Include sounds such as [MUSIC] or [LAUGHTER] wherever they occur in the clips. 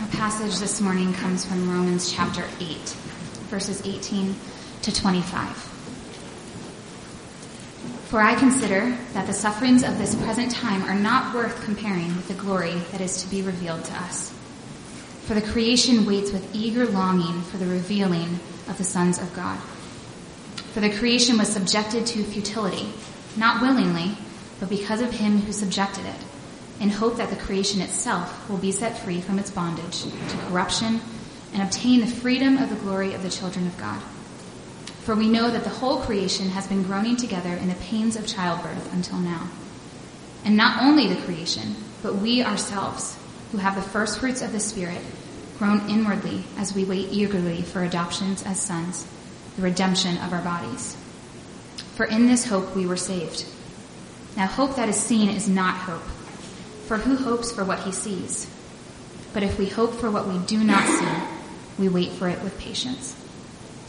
Our passage this morning comes from Romans chapter 8, verses 18 to 25. For I consider that the sufferings of this present time are not worth comparing with the glory that is to be revealed to us. For the creation waits with eager longing for the revealing of the sons of God. For the creation was subjected to futility, not willingly, but because of him who subjected it in hope that the creation itself will be set free from its bondage to corruption and obtain the freedom of the glory of the children of God. For we know that the whole creation has been groaning together in the pains of childbirth until now. And not only the creation, but we ourselves, who have the first fruits of the Spirit, groan inwardly as we wait eagerly for adoptions as sons, the redemption of our bodies. For in this hope we were saved. Now hope that is seen is not hope. For who hopes for what he sees? But if we hope for what we do not see, we wait for it with patience.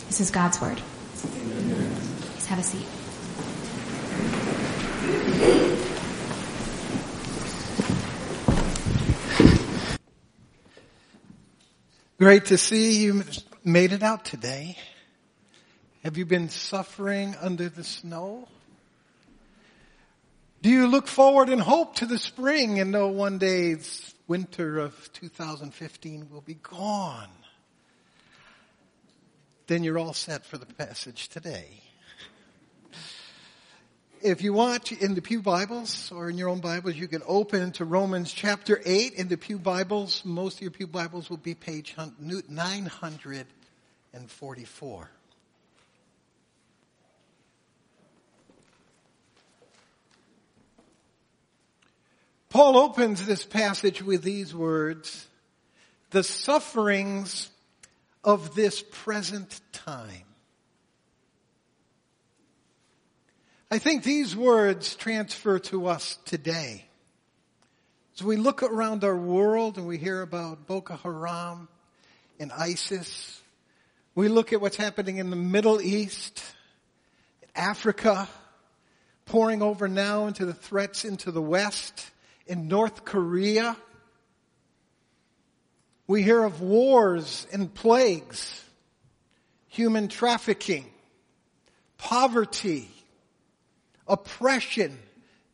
This is God's word. Please have a seat. Great to see you made it out today. Have you been suffering under the snow? Do you look forward and hope to the spring and know one day winter of 2015 will be gone? Then you're all set for the passage today. If you want in the Pew Bibles or in your own Bibles, you can open to Romans chapter 8 in the Pew Bibles. Most of your Pew Bibles will be page 944. Paul opens this passage with these words, the sufferings of this present time. I think these words transfer to us today. As we look around our world and we hear about Boko Haram and ISIS, we look at what's happening in the Middle East, Africa, pouring over now into the threats into the West, in North Korea. We hear of wars and plagues, human trafficking, poverty, oppression,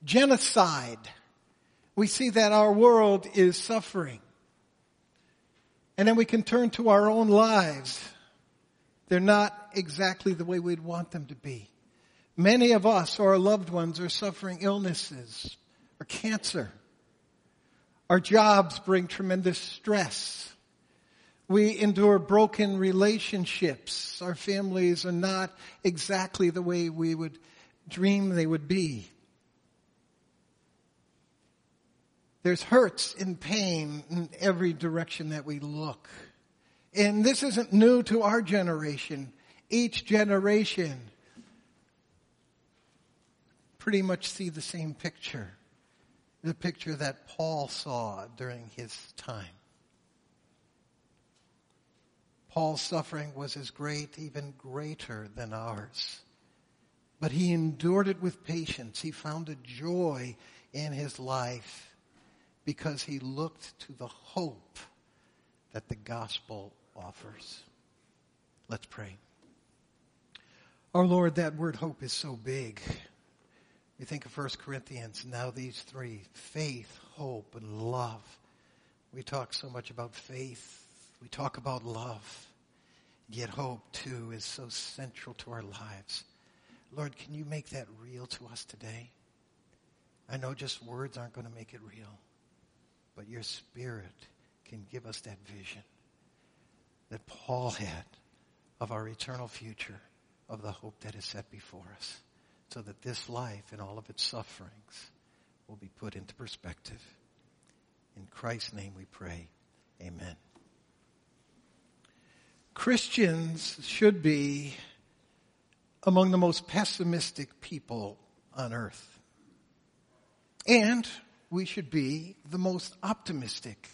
genocide. We see that our world is suffering. And then we can turn to our own lives. They're not exactly the way we'd want them to be. Many of us or our loved ones are suffering illnesses or cancer our jobs bring tremendous stress. We endure broken relationships. Our families are not exactly the way we would dream they would be. There's hurts and pain in every direction that we look. And this isn't new to our generation. Each generation pretty much see the same picture the picture that Paul saw during his time. Paul's suffering was as great, even greater than ours. But he endured it with patience. He found a joy in his life because he looked to the hope that the gospel offers. Let's pray. Our Lord, that word hope is so big. We think of 1 Corinthians, now these three, faith, hope, and love. We talk so much about faith. We talk about love. Yet hope too is so central to our lives. Lord, can you make that real to us today? I know just words aren't going to make it real, but your spirit can give us that vision that Paul had of our eternal future, of the hope that is set before us so that this life and all of its sufferings will be put into perspective. In Christ's name we pray. Amen. Christians should be among the most pessimistic people on earth. And we should be the most optimistic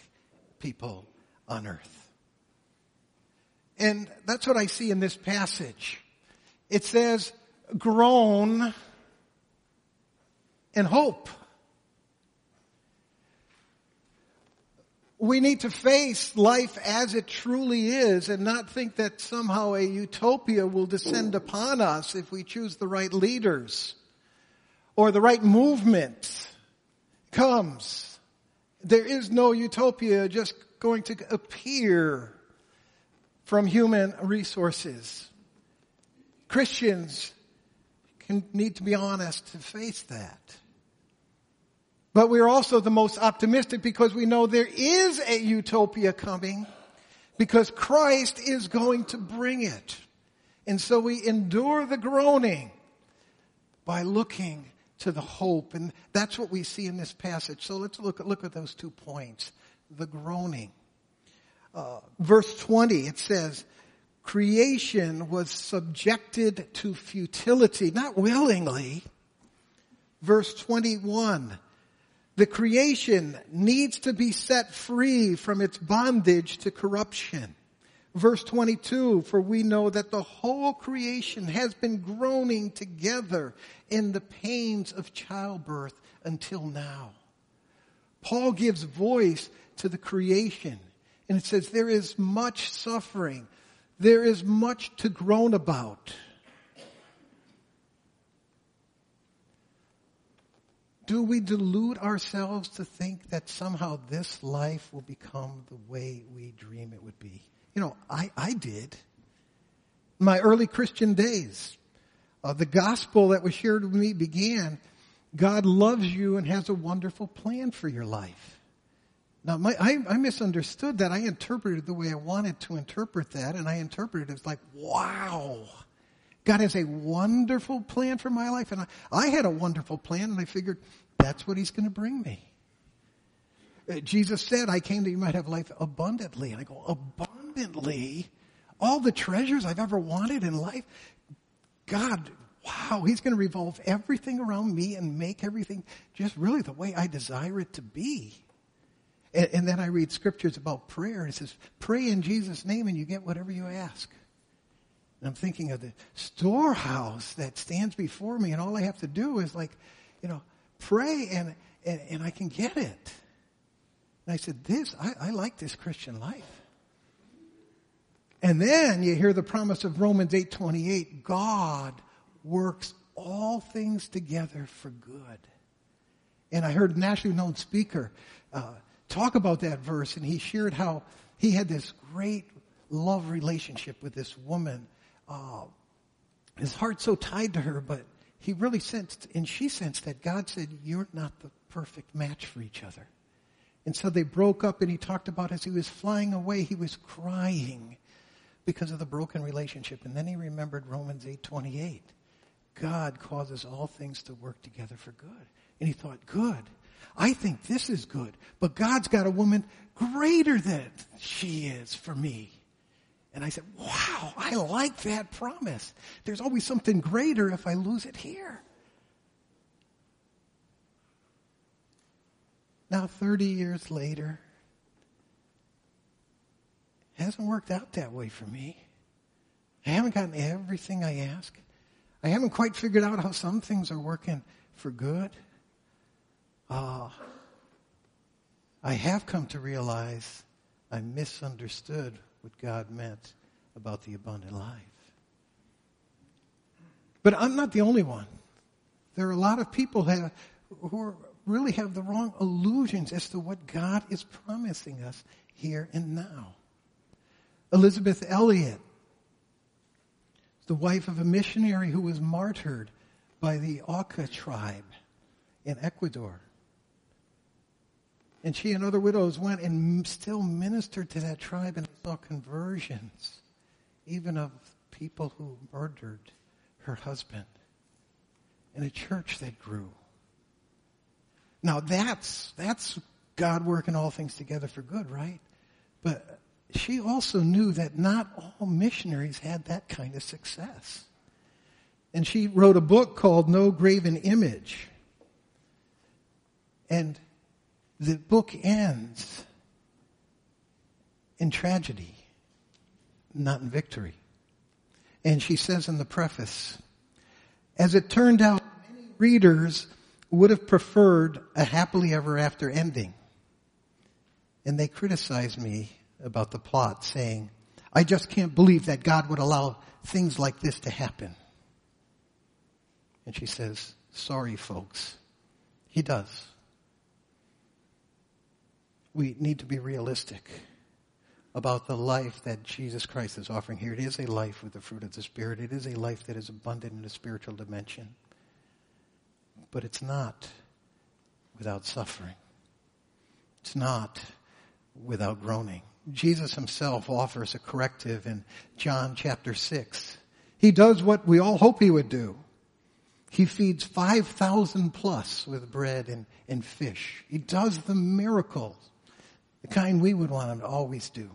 people on earth. And that's what I see in this passage. It says, groan in hope. We need to face life as it truly is and not think that somehow a utopia will descend upon us if we choose the right leaders or the right movement comes. There is no utopia just going to appear from human resources. Christians need to be honest to face that. But we're also the most optimistic because we know there is a utopia coming because Christ is going to bring it. And so we endure the groaning by looking to the hope. And that's what we see in this passage. So let's look at, look at those two points. The groaning. Uh, verse 20, it says, creation was subjected to futility, not willingly. Verse 21, the creation needs to be set free from its bondage to corruption. Verse 22, for we know that the whole creation has been groaning together in the pains of childbirth until now. Paul gives voice to the creation and it says there is much suffering. There is much to groan about. do we delude ourselves to think that somehow this life will become the way we dream it would be? You know, I, I did. My early Christian days, uh, the gospel that was shared with me began, God loves you and has a wonderful plan for your life. Now, my, I, I misunderstood that. I interpreted the way I wanted to interpret that, and I interpreted it as like, wow. God has a wonderful plan for my life. And I, I had a wonderful plan, and I figured that's what He's going to bring me. Uh, Jesus said, I came that you might have life abundantly. And I go, abundantly? All the treasures I've ever wanted in life? God, wow, He's going to revolve everything around me and make everything just really the way I desire it to be. And, and then I read scriptures about prayer, and it says, pray in Jesus' name and you get whatever you ask. And I'm thinking of the storehouse that stands before me, and all I have to do is like, you know, pray and, and, and I can get it. And I said, this, I, I like this Christian life. And then you hear the promise of Romans 8:28, God works all things together for good. And I heard a nationally known speaker uh, talk about that verse, and he shared how he had this great love relationship with this woman uh, his heart so tied to her, but he really sensed, and she sensed that God said, You're not the perfect match for each other. And so they broke up, and he talked about as he was flying away, he was crying because of the broken relationship. And then he remembered Romans 8:28. God causes all things to work together for good. And he thought, good. I think this is good, but God's got a woman greater than she is for me. And I said, wow, I like that promise. There's always something greater if I lose it here. Now, 30 years later, it hasn't worked out that way for me. I haven't gotten everything I ask. I haven't quite figured out how some things are working for good. Uh, I have come to realize I misunderstood what God meant about the abundant life. But I'm not the only one. There are a lot of people have, who are, really have the wrong illusions as to what God is promising us here and now. Elisabeth Elliot, the wife of a missionary who was martyred by the Auca tribe in Ecuador. And she and other widows went and still ministered to that tribe and saw conversions, even of people who murdered her husband, and a church that grew. Now that's, that's God working all things together for good, right? But she also knew that not all missionaries had that kind of success. And she wrote a book called No Graven Image. And the book ends in tragedy, not in victory. And she says in the preface, as it turned out, many readers would have preferred a happily ever after ending. And they criticized me about the plot saying, I just can't believe that God would allow things like this to happen. And she says, sorry folks. He does. We need to be realistic about the life that Jesus Christ is offering here. It is a life with the fruit of the Spirit. It is a life that is abundant in a spiritual dimension. But it's not without suffering. It's not without groaning. Jesus himself offers a corrective in John chapter 6. He does what we all hope he would do. He feeds 5,000 plus with bread and, and fish. He does the miracles, the kind we would want him to always do.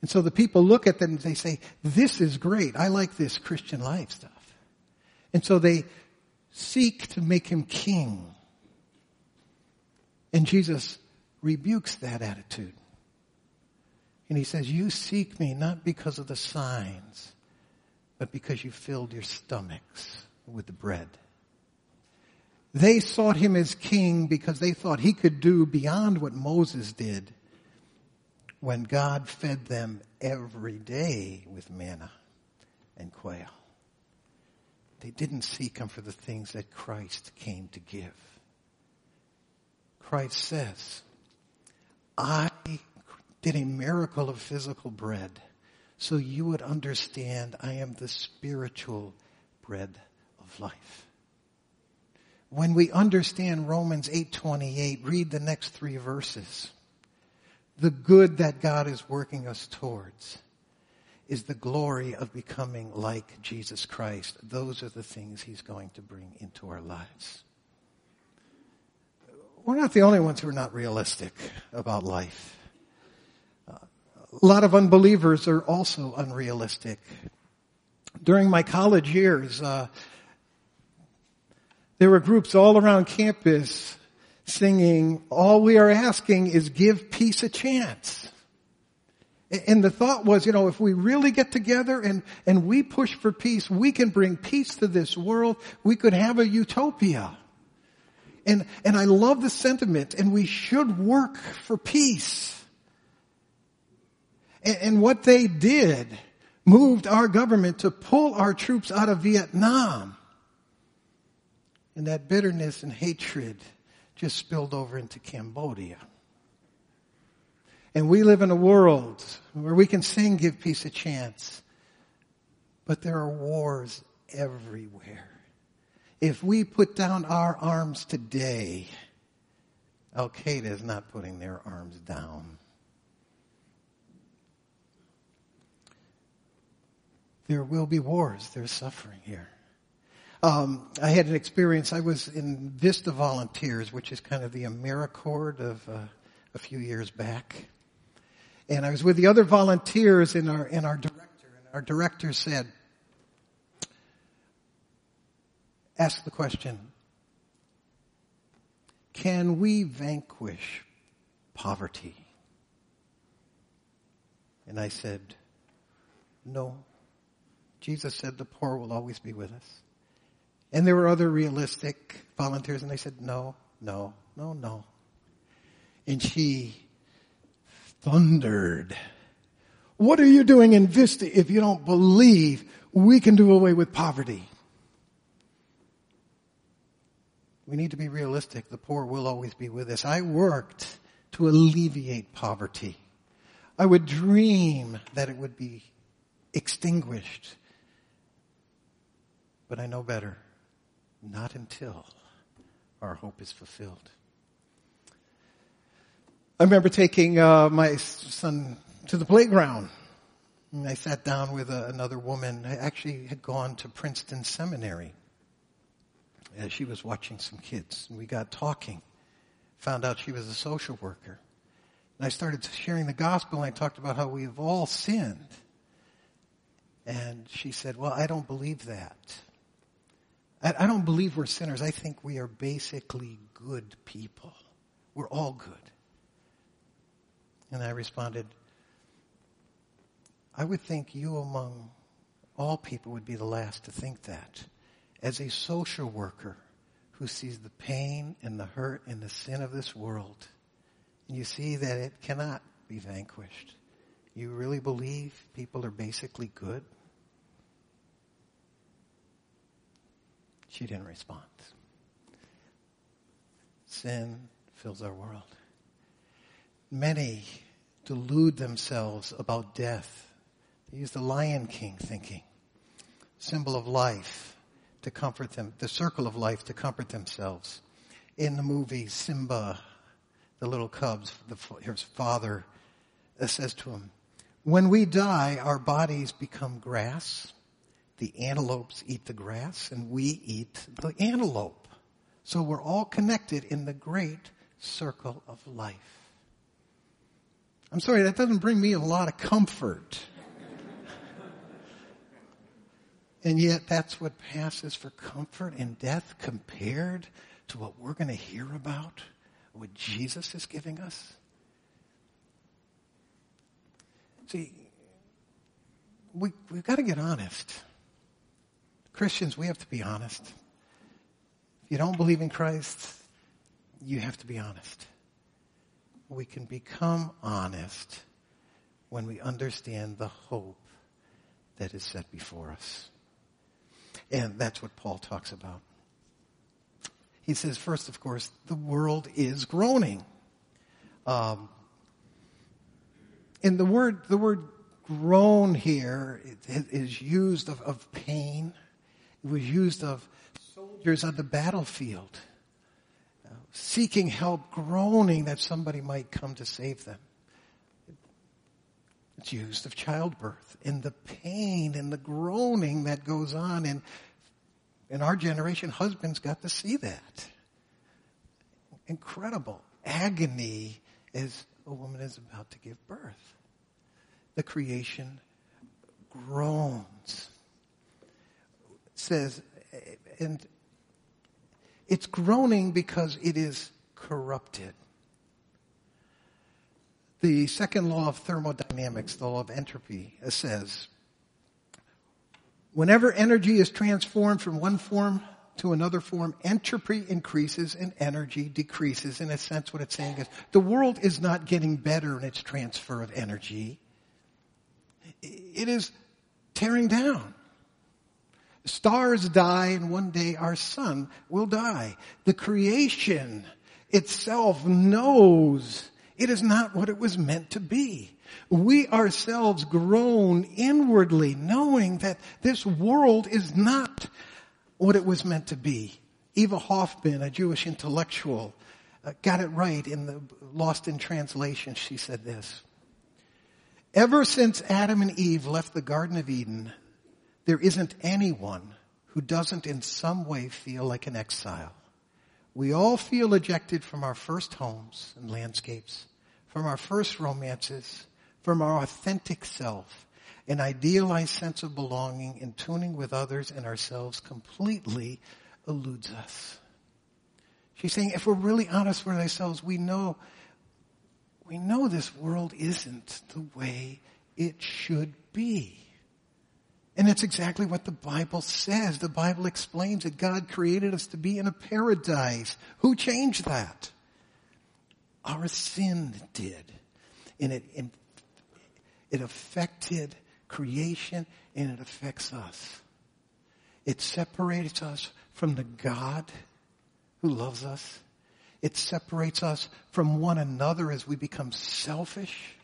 And so the people look at them and they say, this is great. I like this Christian life stuff. And so they seek to make him king. And Jesus rebukes that attitude. And he says, you seek me not because of the signs, but because you filled your stomachs with the bread. They sought him as king because they thought he could do beyond what Moses did when God fed them every day with manna and quail. They didn't seek him for the things that Christ came to give. Christ says, I did a miracle of physical bread so you would understand I am the spiritual bread of life. When we understand Romans 8:28, read the next 3 verses. The good that God is working us towards is the glory of becoming like Jesus Christ. Those are the things he's going to bring into our lives. We're not the only ones who are not realistic about life. A lot of unbelievers are also unrealistic. During my college years, uh, there were groups all around campus singing, all we are asking is give peace a chance. And the thought was, you know, if we really get together and, and we push for peace, we can bring peace to this world. We could have a utopia. And, and I love the sentiment and we should work for peace. And, and what they did moved our government to pull our troops out of Vietnam and that bitterness and hatred just spilled over into Cambodia. And we live in a world where we can sing give peace a chance, but there are wars everywhere. If we put down our arms today, Al Qaeda is not putting their arms down. There will be wars. There's suffering here. Um, I had an experience. I was in Vista Volunteers, which is kind of the AmeriCorps of uh, a few years back, and I was with the other volunteers and our and our director. And our director said, "Ask the question: Can we vanquish poverty?" And I said, "No." Jesus said, "The poor will always be with us." And there were other realistic volunteers and they said, no, no, no, no. And she thundered. What are you doing in Vista if you don't believe we can do away with poverty? We need to be realistic. The poor will always be with us. I worked to alleviate poverty. I would dream that it would be extinguished. But I know better. Not until our hope is fulfilled. I remember taking uh, my son to the playground. And I sat down with uh, another woman. I actually had gone to Princeton Seminary. And she was watching some kids. And we got talking. Found out she was a social worker. And I started sharing the gospel and I talked about how we have all sinned. And she said, well, I don't believe that. I, don't believe we're sinners. I think we are basically good people. We're all good. And I responded, I would think you among all people would be the last to think that. As a social worker who sees the pain and the hurt and the sin of this world, and You see that it cannot be vanquished. You really believe people are basically good? She didn't respond. Sin fills our world. Many delude themselves about death. They use the Lion King thinking, symbol of life to comfort them, the circle of life to comfort themselves. In the movie Simba, the little cubs, the, his father says to him, when we die, our bodies become grass. The antelopes eat the grass and we eat the antelope. So we're all connected in the great circle of life. I'm sorry, that doesn't bring me a lot of comfort. [LAUGHS] and yet that's what passes for comfort in death compared to what we're going to hear about, what Jesus is giving us. See, we, we've got to get honest. Christians, we have to be honest. If you don't believe in Christ, you have to be honest. We can become honest when we understand the hope that is set before us. And that's what Paul talks about. He says, first, of course, the world is groaning. Um, and the word, the word groan here is used of, of pain. Was used of soldiers on the battlefield seeking help, groaning that somebody might come to save them. It's used of childbirth and the pain and the groaning that goes on. And in our generation, husbands got to see that. Incredible agony as a woman is about to give birth. The creation groans. Says, and it's groaning because it is corrupted. The second law of thermodynamics, the law of entropy, says, whenever energy is transformed from one form to another form, entropy increases and energy decreases. In a sense, what it's saying is the world is not getting better in its transfer of energy. It is tearing down. Stars die and one day our sun will die. The creation itself knows it is not what it was meant to be. We ourselves groan inwardly knowing that this world is not what it was meant to be. Eva Hoffman, a Jewish intellectual, uh, got it right in the Lost in Translation. She said this. Ever since Adam and Eve left the Garden of Eden, there isn't anyone who doesn't in some way feel like an exile. We all feel ejected from our first homes and landscapes, from our first romances, from our authentic self, an idealized sense of belonging and tuning with others and ourselves completely eludes us. She's saying if we're really honest with ourselves, we know, we know this world isn't the way it should be. And it's exactly what the Bible says. The Bible explains that God created us to be in a paradise. Who changed that? Our sin did. And it, it affected creation and it affects us. It separates us from the God who loves us. It separates us from one another as we become selfish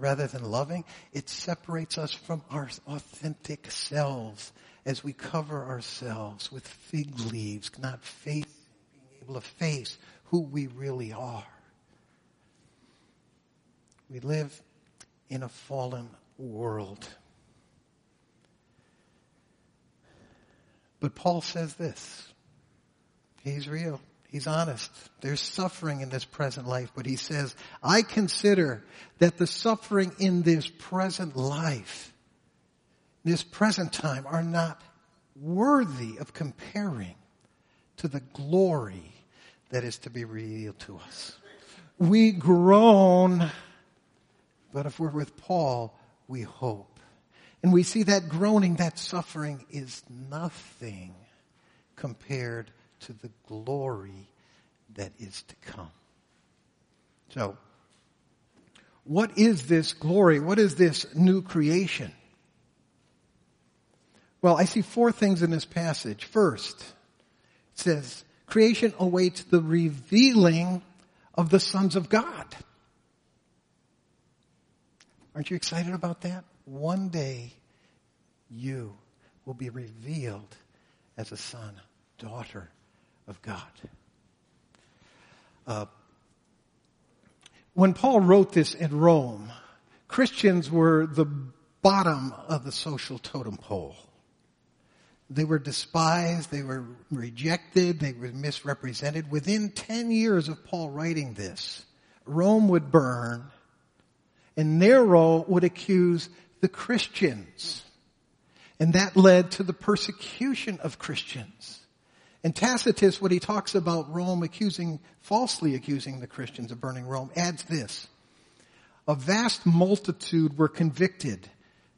rather than loving. It separates us from our authentic selves as we cover ourselves with fig leaves, not face, being able to face who we really are. We live in a fallen world. But Paul says this. He's real. He's honest. There's suffering in this present life, but he says, I consider that the suffering in this present life, this present time, are not worthy of comparing to the glory that is to be revealed to us. We groan, but if we're with Paul, we hope. And we see that groaning, that suffering is nothing compared to the glory that is to come. So, what is this glory? What is this new creation? Well, I see four things in this passage. First, it says, creation awaits the revealing of the sons of God. Aren't you excited about that? One day, you will be revealed as a son, daughter of God. Uh, when Paul wrote this in Rome, Christians were the bottom of the social totem pole. They were despised, they were rejected, they were misrepresented. Within 10 years of Paul writing this, Rome would burn, and Nero would accuse the Christians. And that led to the persecution of Christians. And Tacitus, when he talks about Rome accusing, falsely accusing the Christians of burning Rome, adds this. A vast multitude were convicted,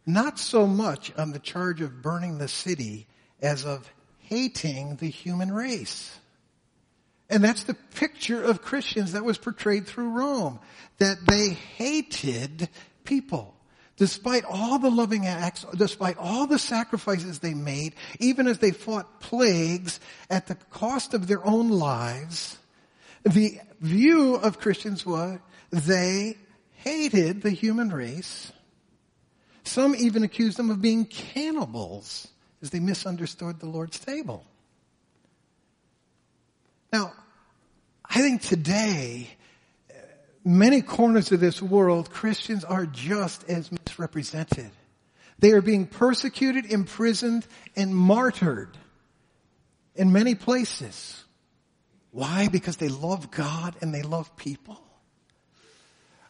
not so much on the charge of burning the city, as of hating the human race. And that's the picture of Christians that was portrayed through Rome. That they hated people. Despite all the loving acts, despite all the sacrifices they made, even as they fought plagues at the cost of their own lives, the view of Christians was they hated the human race. Some even accused them of being cannibals as they misunderstood the Lord's table. Now, I think today, many corners of this world, Christians are just as misrepresented. They are being persecuted, imprisoned, and martyred in many places. Why? Because they love God and they love people.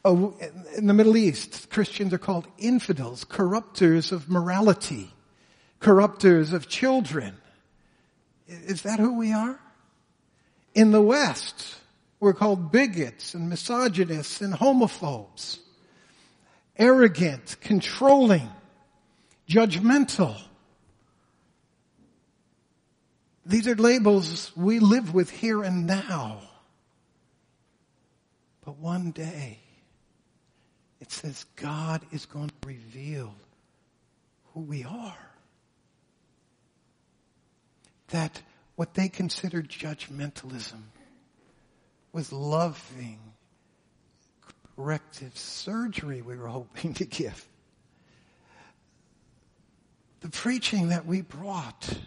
Oh, in the Middle East, Christians are called infidels, corrupters of morality corrupters of children. Is that who we are? In the West, we're called bigots and misogynists and homophobes. Arrogant, controlling, judgmental. These are labels we live with here and now. But one day, it says God is going to reveal who we are that what they considered judgmentalism was loving, corrective surgery we were hoping to give. The preaching that we brought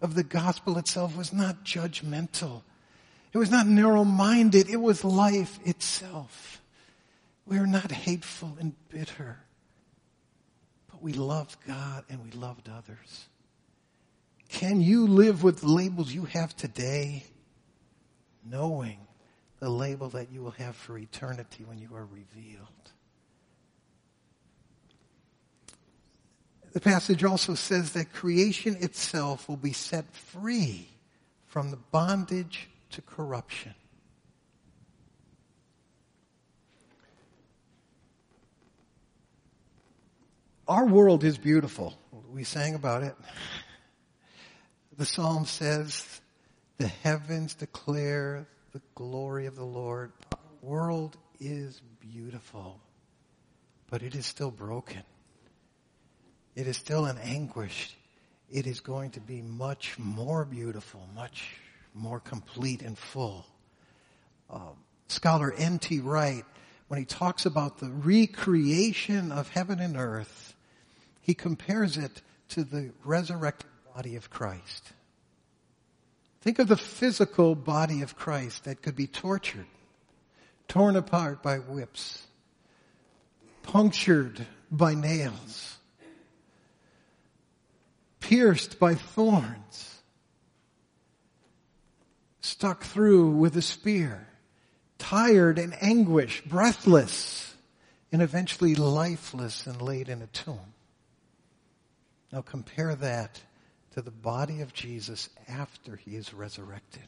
of the gospel itself was not judgmental. It was not narrow-minded. It was life itself. We are not hateful and bitter, but we loved God and we loved others. Can you live with the labels you have today, knowing the label that you will have for eternity when you are revealed? The passage also says that creation itself will be set free from the bondage to corruption. Our world is beautiful. We sang about it. The psalm says, the heavens declare the glory of the Lord. Our world is beautiful, but it is still broken. It is still in anguish. It is going to be much more beautiful, much more complete and full. Uh, scholar N.T. Wright, when he talks about the recreation of heaven and earth, he compares it to the resurrected body of Christ. Think of the physical body of Christ that could be tortured, torn apart by whips, punctured by nails, pierced by thorns, stuck through with a spear, tired and anguish, breathless, and eventually lifeless and laid in a tomb. Now compare that to the body of Jesus after he is resurrected.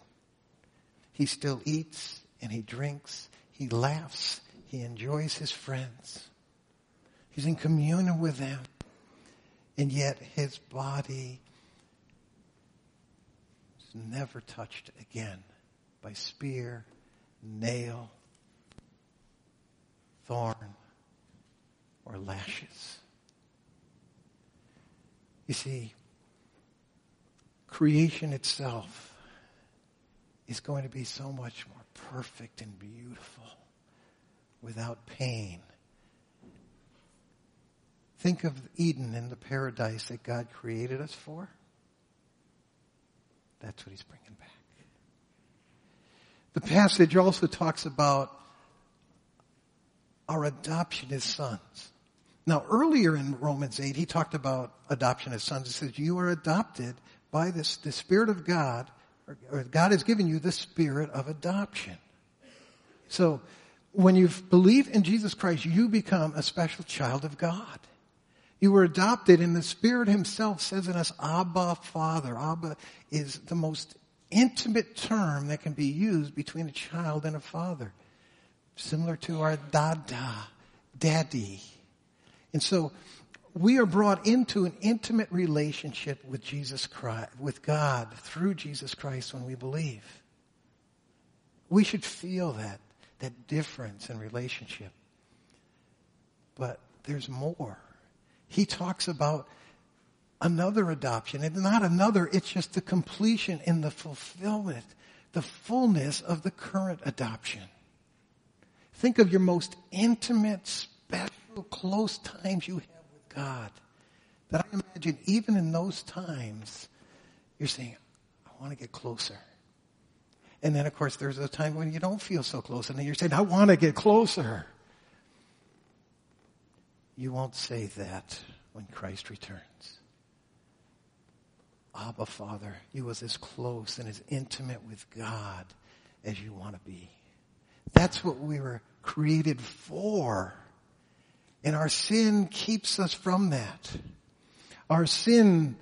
He still eats and he drinks, he laughs, he enjoys his friends. He's in communion with them. And yet his body is never touched again by spear, nail, thorn or lashes. You see, creation itself is going to be so much more perfect and beautiful without pain. Think of Eden and the paradise that God created us for. That's what he's bringing back. The passage also talks about our adoption as sons. Now, earlier in Romans 8, he talked about adoption as sons. He says, You are adopted by this, the Spirit of God, or God has given you the Spirit of adoption. So, when you believe in Jesus Christ, you become a special child of God. You were adopted, and the Spirit Himself says in us, Abba, Father. Abba is the most intimate term that can be used between a child and a father. Similar to our dada, daddy. And so we are brought into an intimate relationship with Jesus Christ, with God through Jesus Christ when we believe. We should feel that, that difference in relationship. But there's more. He talks about another adoption. And not another, it's just the completion and the fulfillment, the fullness of the current adoption. Think of your most intimate, special, close times you have God. That I imagine even in those times, you're saying, I want to get closer. And then, of course, there's a time when you don't feel so close, and then you're saying, I want to get closer. You won't say that when Christ returns. Abba, Father, you was as close and as intimate with God as you want to be. That's what we were created for. And our sin keeps us from that. Our sin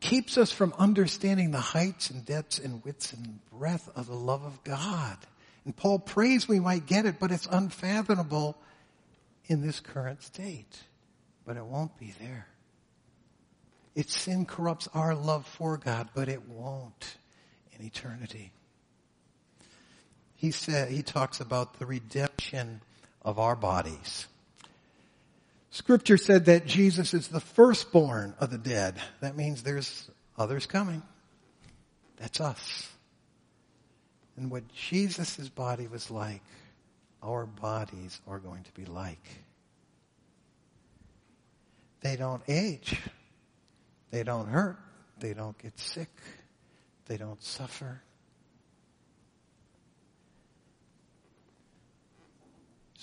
keeps us from understanding the heights and depths and widths and breadth of the love of God. And Paul prays we might get it, but it's unfathomable in this current state. But it won't be there. It's sin corrupts our love for God, but it won't in eternity. He said, he talks about the redemption of our bodies. Scripture said that Jesus is the firstborn of the dead. That means there's others coming. That's us. And what Jesus' body was like, our bodies are going to be like. They don't age. They don't hurt. They don't get sick. They don't suffer.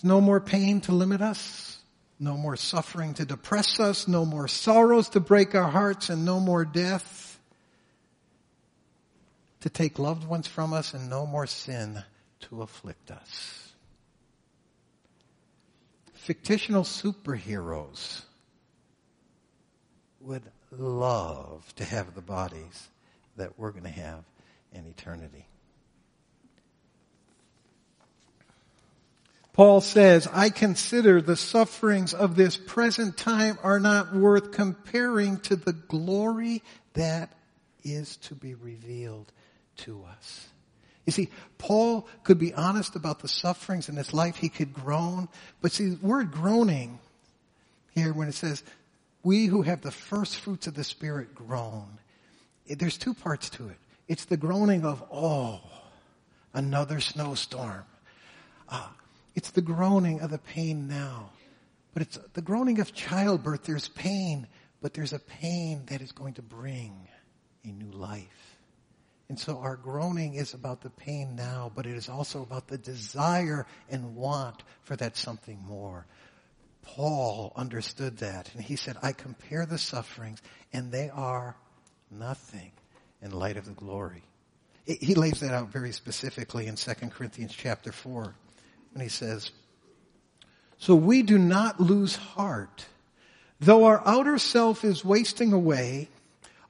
No more pain to limit us. No more suffering to depress us. No more sorrows to break our hearts and no more death to take loved ones from us and no more sin to afflict us. Fictional superheroes would love to have the bodies that we're going to have in eternity. Paul says, I consider the sufferings of this present time are not worth comparing to the glory that is to be revealed to us. You see, Paul could be honest about the sufferings in his life. He could groan. But see, the word groaning here when it says we who have the first fruits of the Spirit groan. There's two parts to it. It's the groaning of, oh, another snowstorm. Uh, it's the groaning of the pain now. But it's the groaning of childbirth. There's pain, but there's a pain that is going to bring a new life. And so our groaning is about the pain now, but it is also about the desire and want for that something more. Paul understood that. And he said, I compare the sufferings, and they are nothing in light of the glory. He lays that out very specifically in 2 Corinthians chapter 4 when he says, So we do not lose heart. Though our outer self is wasting away,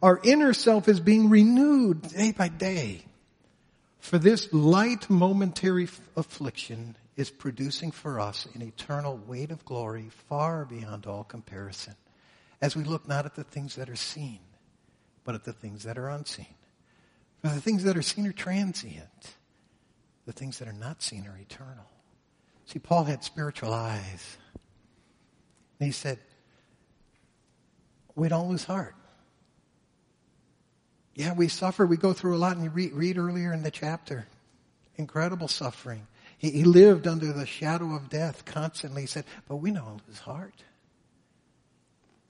our inner self is being renewed day by day. For this light momentary affliction is producing for us an eternal weight of glory far beyond all comparison as we look not at the things that are seen, but at the things that are unseen. For the things that are seen are transient. The things that are not seen are eternal. See, Paul had spiritual eyes. And he said, we don't lose heart. Yeah, we suffer. We go through a lot. And you read, read earlier in the chapter, incredible suffering. He, he, lived under the shadow of death constantly. He said, but we don't lose heart.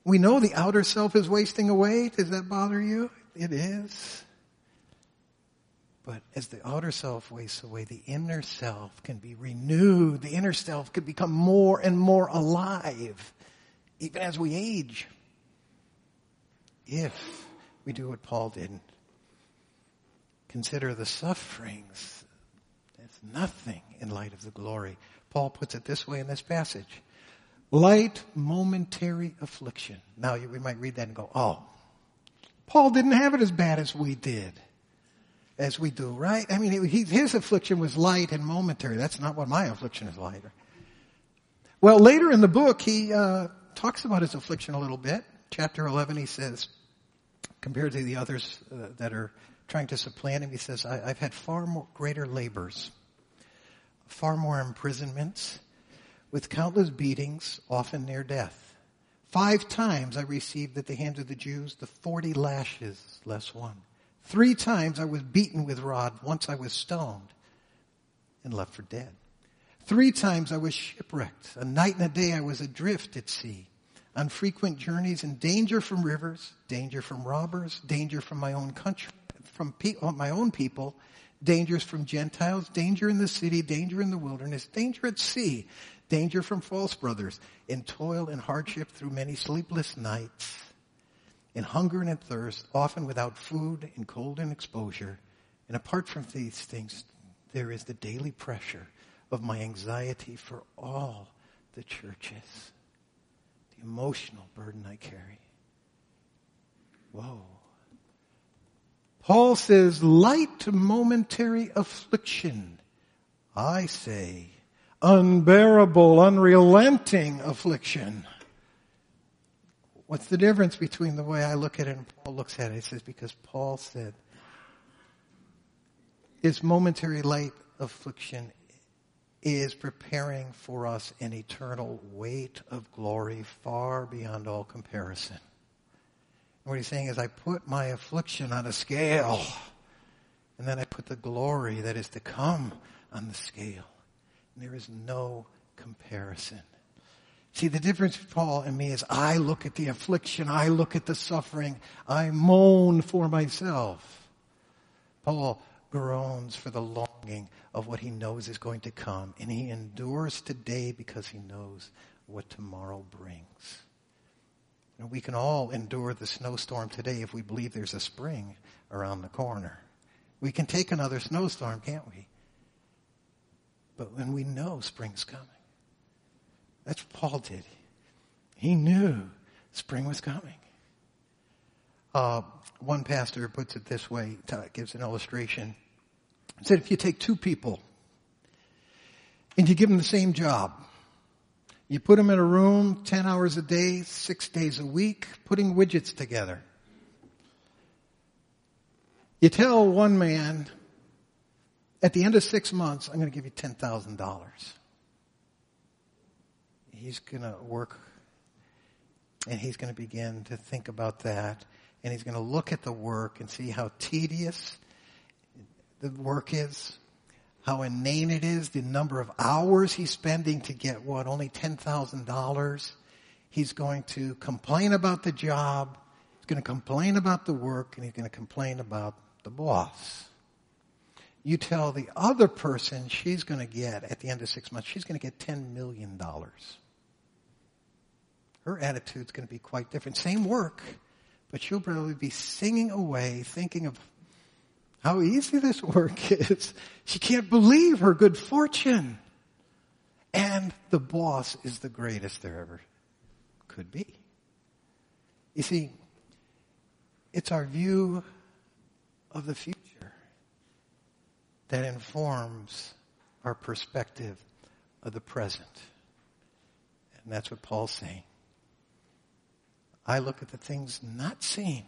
We know the outer self is wasting away. Does that bother you? It is. But as the outer self wastes away, the inner self can be renewed. The inner self can become more and more alive, even as we age. If we do what Paul did, consider the sufferings as nothing in light of the glory. Paul puts it this way in this passage. Light momentary affliction. Now we might read that and go, oh, Paul didn't have it as bad as we did as we do, right? I mean, he, his affliction was light and momentary. That's not what my affliction is like. Well, later in the book, he uh, talks about his affliction a little bit. Chapter 11, he says, compared to the others uh, that are trying to supplant him, he says, I, have had far more greater labors, far more imprisonments, with countless beatings, often near death. Five times I received at the hands of the Jews the 40 lashes less one. Three times I was beaten with rod. Once I was stoned and left for dead. Three times I was shipwrecked. A night and a day I was adrift at sea. On frequent journeys in danger from rivers, danger from robbers, danger from my own country, from pe- uh, my own people, dangers from Gentiles, danger in the city, danger in the wilderness, danger at sea, danger from false brothers, in toil and hardship through many sleepless nights in hunger and in thirst, often without food, in cold and exposure. And apart from these things, there is the daily pressure of my anxiety for all the churches, the emotional burden I carry. Whoa. Paul says, light momentary affliction. I say, unbearable, unrelenting affliction. What's the difference between the way I look at it and Paul looks at it? He says, because Paul said, this momentary light affliction is preparing for us an eternal weight of glory far beyond all comparison. And what he's saying is, I put my affliction on a scale, and then I put the glory that is to come on the scale. And there is no comparison. See, the difference with Paul and me is I look at the affliction, I look at the suffering, I moan for myself. Paul groans for the longing of what he knows is going to come, and he endures today because he knows what tomorrow brings. And we can all endure the snowstorm today if we believe there's a spring around the corner. We can take another snowstorm, can't we? But when we know spring's coming, that's what Paul did. He knew spring was coming. Uh, one pastor puts it this way, gives an illustration. He said, if you take two people and you give them the same job, you put them in a room 10 hours a day, six days a week, putting widgets together. You tell one man, at the end of six months, I'm going to give you $10,000 he's going to work and he's going to begin to think about that and he's going to look at the work and see how tedious the work is, how inane it is, the number of hours he's spending to get what, only $10,000. He's going to complain about the job, he's going to complain about the work, and he's going to complain about the boss. You tell the other person she's going to get, at the end of six months, she's going to get $10 million her attitude's going to be quite different. Same work, but she'll probably be singing away, thinking of how easy this [LAUGHS] work is. She can't believe her good fortune. And the boss is the greatest there ever could be. You see, it's our view of the future that informs our perspective of the present. And that's what Paul's saying. I look at the things not seen.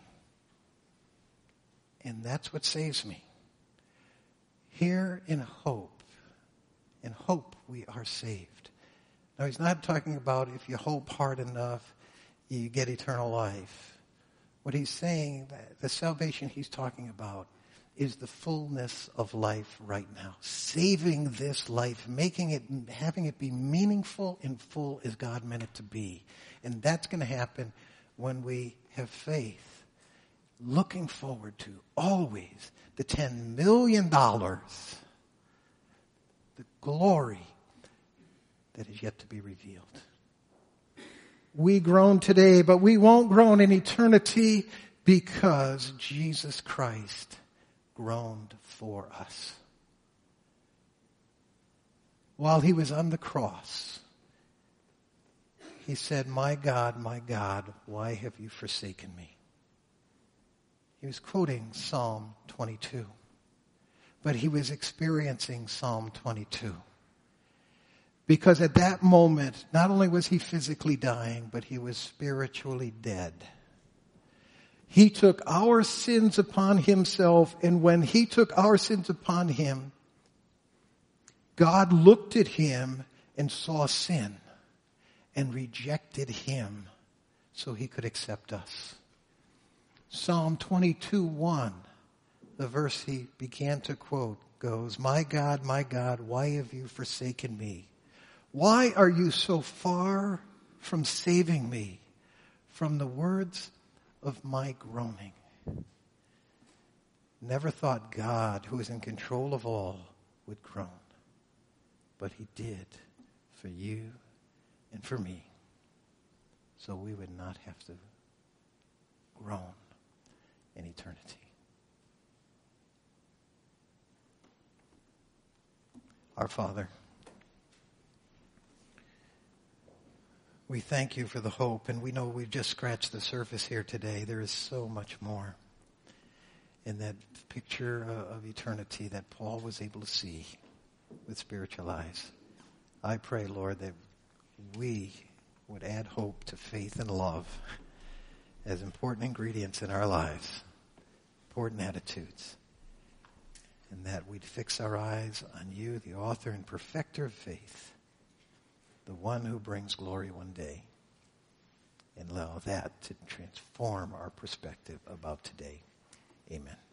And that's what saves me. Here in hope in hope we are saved. Now, he's not talking about if you hope hard enough, you get eternal life. What he's saying, the salvation he's talking about, is the fullness of life right now. Saving this life, making it, having it be meaningful and full as God meant it to be. And that's going to happen when we have faith. Looking forward to always the $10 million, the glory that is yet to be revealed. We groan today, but we won't groan in eternity because Jesus Christ groaned for us. While he was on the cross, he said, My God, my God, why have you forsaken me? He was quoting Psalm 22, but he was experiencing Psalm 22. Because at that moment, not only was he physically dying, but he was spiritually dead. He took our sins upon himself, and when he took our sins upon him, God looked at him and saw sin and rejected him so he could accept us. Psalm 22 1, the verse he began to quote goes, My God, my God, why have you forsaken me? Why are you so far from saving me from the words of my groaning? Never thought God, who is in control of all, would groan. But he did for you and for me. So we would not have to groan in eternity. Our Father, we thank you for the hope, and we know we've just scratched the surface here today. There is so much more in that picture uh, of eternity that Paul was able to see with spiritual eyes. I pray, Lord, that we would add hope to faith and love as important ingredients in our lives, important attitudes, and that we'd fix our eyes on you, the author and perfecter of faith, the one who brings glory one day, and allow that to transform our perspective about today. Amen.